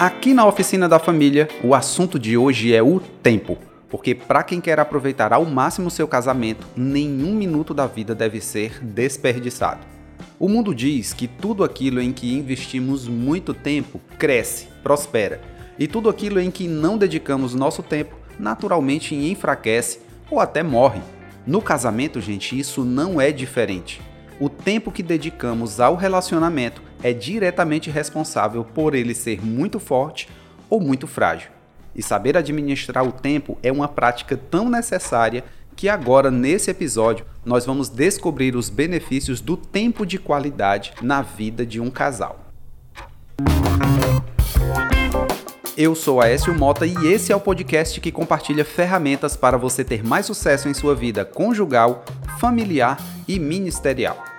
Aqui na Oficina da Família, o assunto de hoje é o tempo. Porque para quem quer aproveitar ao máximo seu casamento, nenhum minuto da vida deve ser desperdiçado. O mundo diz que tudo aquilo em que investimos muito tempo cresce, prospera, e tudo aquilo em que não dedicamos nosso tempo naturalmente enfraquece ou até morre. No casamento, gente, isso não é diferente. O tempo que dedicamos ao relacionamento é diretamente responsável por ele ser muito forte ou muito frágil. E saber administrar o tempo é uma prática tão necessária que agora, nesse episódio, nós vamos descobrir os benefícios do tempo de qualidade na vida de um casal. Eu sou Aécio Mota e esse é o podcast que compartilha ferramentas para você ter mais sucesso em sua vida conjugal, familiar e ministerial.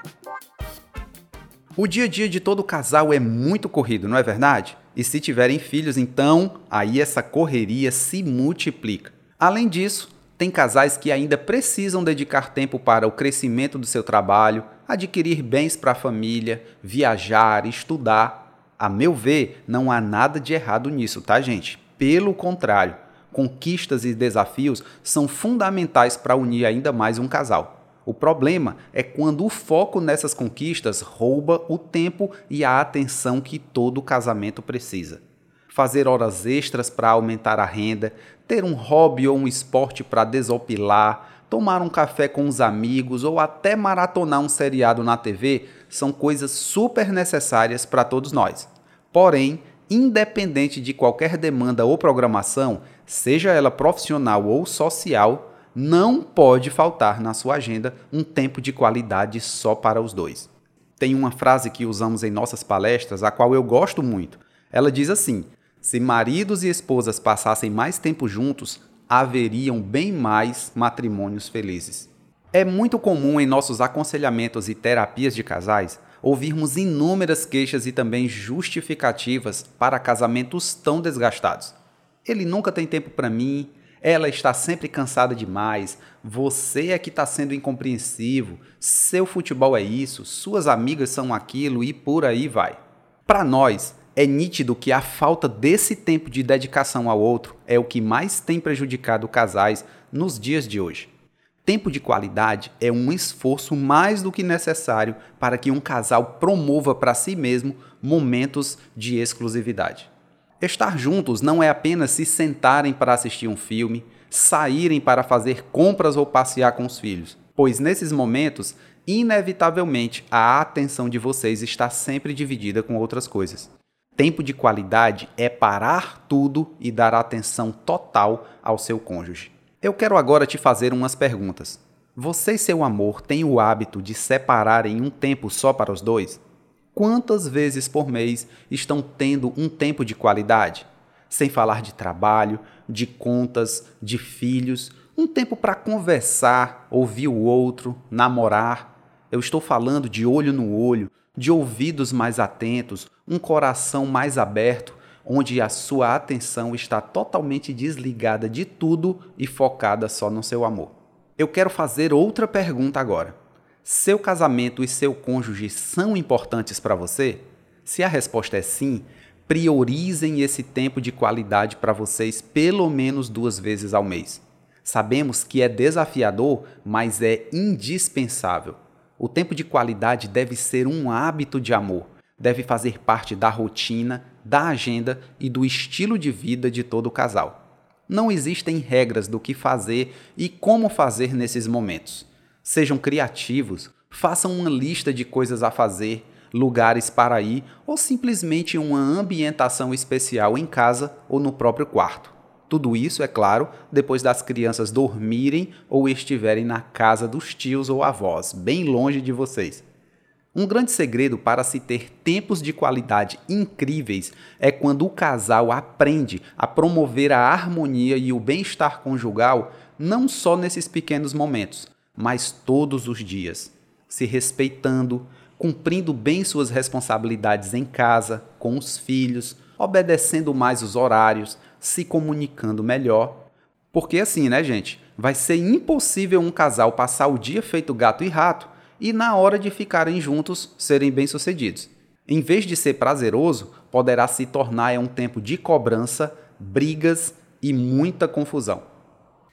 O dia a dia de todo casal é muito corrido, não é verdade? E se tiverem filhos, então aí essa correria se multiplica. Além disso, tem casais que ainda precisam dedicar tempo para o crescimento do seu trabalho, adquirir bens para a família, viajar, estudar. A meu ver, não há nada de errado nisso, tá, gente? Pelo contrário, conquistas e desafios são fundamentais para unir ainda mais um casal. O problema é quando o foco nessas conquistas rouba o tempo e a atenção que todo casamento precisa. Fazer horas extras para aumentar a renda, ter um hobby ou um esporte para desopilar, tomar um café com os amigos ou até maratonar um seriado na TV são coisas super necessárias para todos nós. Porém, independente de qualquer demanda ou programação, seja ela profissional ou social, não pode faltar na sua agenda um tempo de qualidade só para os dois. Tem uma frase que usamos em nossas palestras, a qual eu gosto muito. Ela diz assim: se maridos e esposas passassem mais tempo juntos, haveriam bem mais matrimônios felizes. É muito comum em nossos aconselhamentos e terapias de casais ouvirmos inúmeras queixas e também justificativas para casamentos tão desgastados. Ele nunca tem tempo para mim, ela está sempre cansada demais. Você é que está sendo incompreensivo. Seu futebol é isso, suas amigas são aquilo e por aí vai. Para nós, é nítido que a falta desse tempo de dedicação ao outro é o que mais tem prejudicado casais nos dias de hoje. Tempo de qualidade é um esforço mais do que necessário para que um casal promova para si mesmo momentos de exclusividade. Estar juntos não é apenas se sentarem para assistir um filme, saírem para fazer compras ou passear com os filhos, pois nesses momentos, inevitavelmente, a atenção de vocês está sempre dividida com outras coisas. Tempo de qualidade é parar tudo e dar atenção total ao seu cônjuge. Eu quero agora te fazer umas perguntas. Você e seu amor têm o hábito de separarem um tempo só para os dois? Quantas vezes por mês estão tendo um tempo de qualidade? Sem falar de trabalho, de contas, de filhos, um tempo para conversar, ouvir o outro, namorar. Eu estou falando de olho no olho, de ouvidos mais atentos, um coração mais aberto, onde a sua atenção está totalmente desligada de tudo e focada só no seu amor. Eu quero fazer outra pergunta agora. Seu casamento e seu cônjuge são importantes para você? Se a resposta é sim, priorizem esse tempo de qualidade para vocês pelo menos duas vezes ao mês. Sabemos que é desafiador, mas é indispensável. O tempo de qualidade deve ser um hábito de amor, deve fazer parte da rotina, da agenda e do estilo de vida de todo o casal. Não existem regras do que fazer e como fazer nesses momentos. Sejam criativos, façam uma lista de coisas a fazer, lugares para ir ou simplesmente uma ambientação especial em casa ou no próprio quarto. Tudo isso, é claro, depois das crianças dormirem ou estiverem na casa dos tios ou avós, bem longe de vocês. Um grande segredo para se ter tempos de qualidade incríveis é quando o casal aprende a promover a harmonia e o bem-estar conjugal não só nesses pequenos momentos, mas todos os dias, se respeitando, cumprindo bem suas responsabilidades em casa, com os filhos, obedecendo mais os horários, se comunicando melhor. Porque assim, né, gente? Vai ser impossível um casal passar o dia feito gato e rato e na hora de ficarem juntos serem bem-sucedidos. Em vez de ser prazeroso, poderá se tornar um tempo de cobrança, brigas e muita confusão.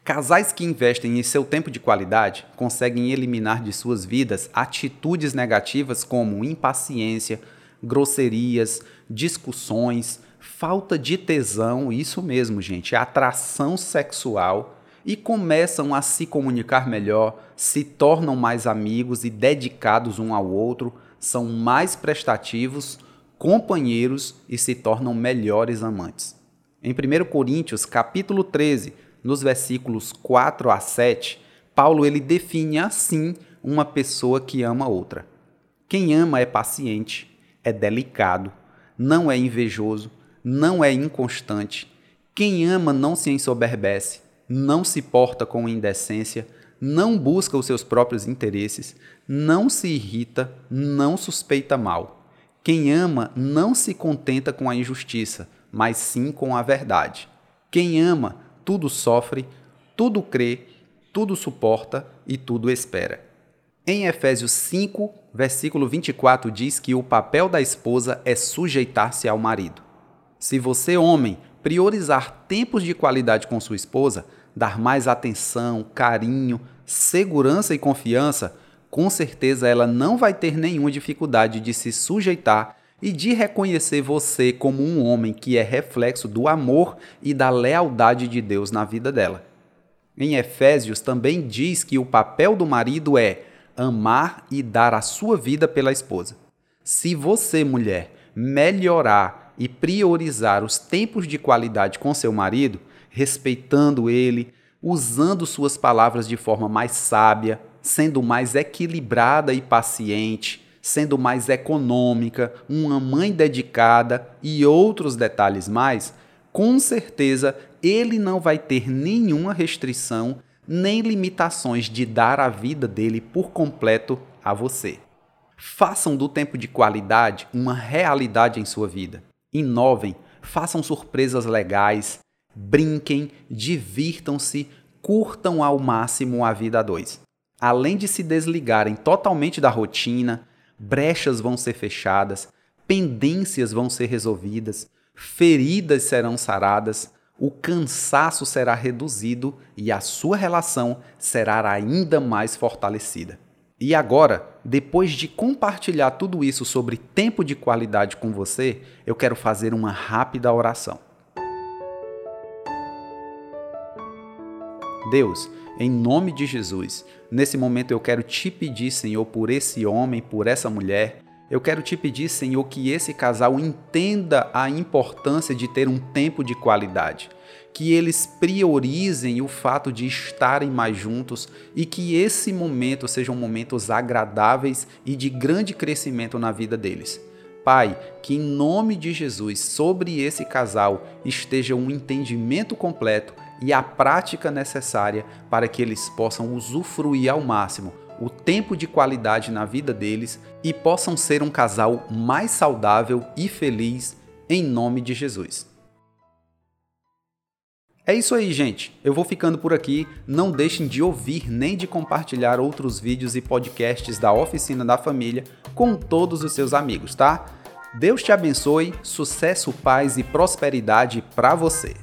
Casais que investem em seu tempo de qualidade conseguem eliminar de suas vidas atitudes negativas como impaciência, grosserias, discussões, falta de tesão, isso mesmo, gente, atração sexual e começam a se comunicar melhor, se tornam mais amigos e dedicados um ao outro, são mais prestativos, companheiros e se tornam melhores amantes. Em 1 Coríntios, capítulo 13, nos versículos 4 a 7, Paulo ele define assim uma pessoa que ama outra. Quem ama é paciente, é delicado, não é invejoso, não é inconstante. Quem ama não se ensoberbece, não se porta com indecência, não busca os seus próprios interesses, não se irrita, não suspeita mal. Quem ama não se contenta com a injustiça, mas sim com a verdade. Quem ama tudo sofre, tudo crê, tudo suporta e tudo espera. Em Efésios 5, versículo 24, diz que o papel da esposa é sujeitar-se ao marido. Se você, homem, priorizar tempos de qualidade com sua esposa, dar mais atenção, carinho, segurança e confiança, com certeza ela não vai ter nenhuma dificuldade de se sujeitar e de reconhecer você como um homem que é reflexo do amor e da lealdade de Deus na vida dela. Em Efésios também diz que o papel do marido é amar e dar a sua vida pela esposa. Se você, mulher, melhorar e priorizar os tempos de qualidade com seu marido, respeitando ele, usando suas palavras de forma mais sábia, sendo mais equilibrada e paciente, sendo mais econômica, uma mãe dedicada e outros detalhes mais, com certeza ele não vai ter nenhuma restrição nem limitações de dar a vida dele por completo a você. Façam do tempo de qualidade uma realidade em sua vida. Inovem, façam surpresas legais, brinquem, divirtam-se, curtam ao máximo a vida a dois. Além de se desligarem totalmente da rotina, brechas vão ser fechadas, pendências vão ser resolvidas, feridas serão saradas, o cansaço será reduzido e a sua relação será ainda mais fortalecida. E agora, depois de compartilhar tudo isso sobre tempo de qualidade com você, eu quero fazer uma rápida oração. Deus, em nome de Jesus, nesse momento eu quero te pedir, Senhor, por esse homem, por essa mulher. Eu quero te pedir, Senhor, que esse casal entenda a importância de ter um tempo de qualidade, que eles priorizem o fato de estarem mais juntos e que esse momento sejam momentos agradáveis e de grande crescimento na vida deles. Pai, que em nome de Jesus, sobre esse casal esteja um entendimento completo e a prática necessária para que eles possam usufruir ao máximo o tempo de qualidade na vida deles e possam ser um casal mais saudável e feliz em nome de Jesus. É isso aí, gente. Eu vou ficando por aqui. Não deixem de ouvir nem de compartilhar outros vídeos e podcasts da Oficina da Família com todos os seus amigos, tá? Deus te abençoe, sucesso, paz e prosperidade para você.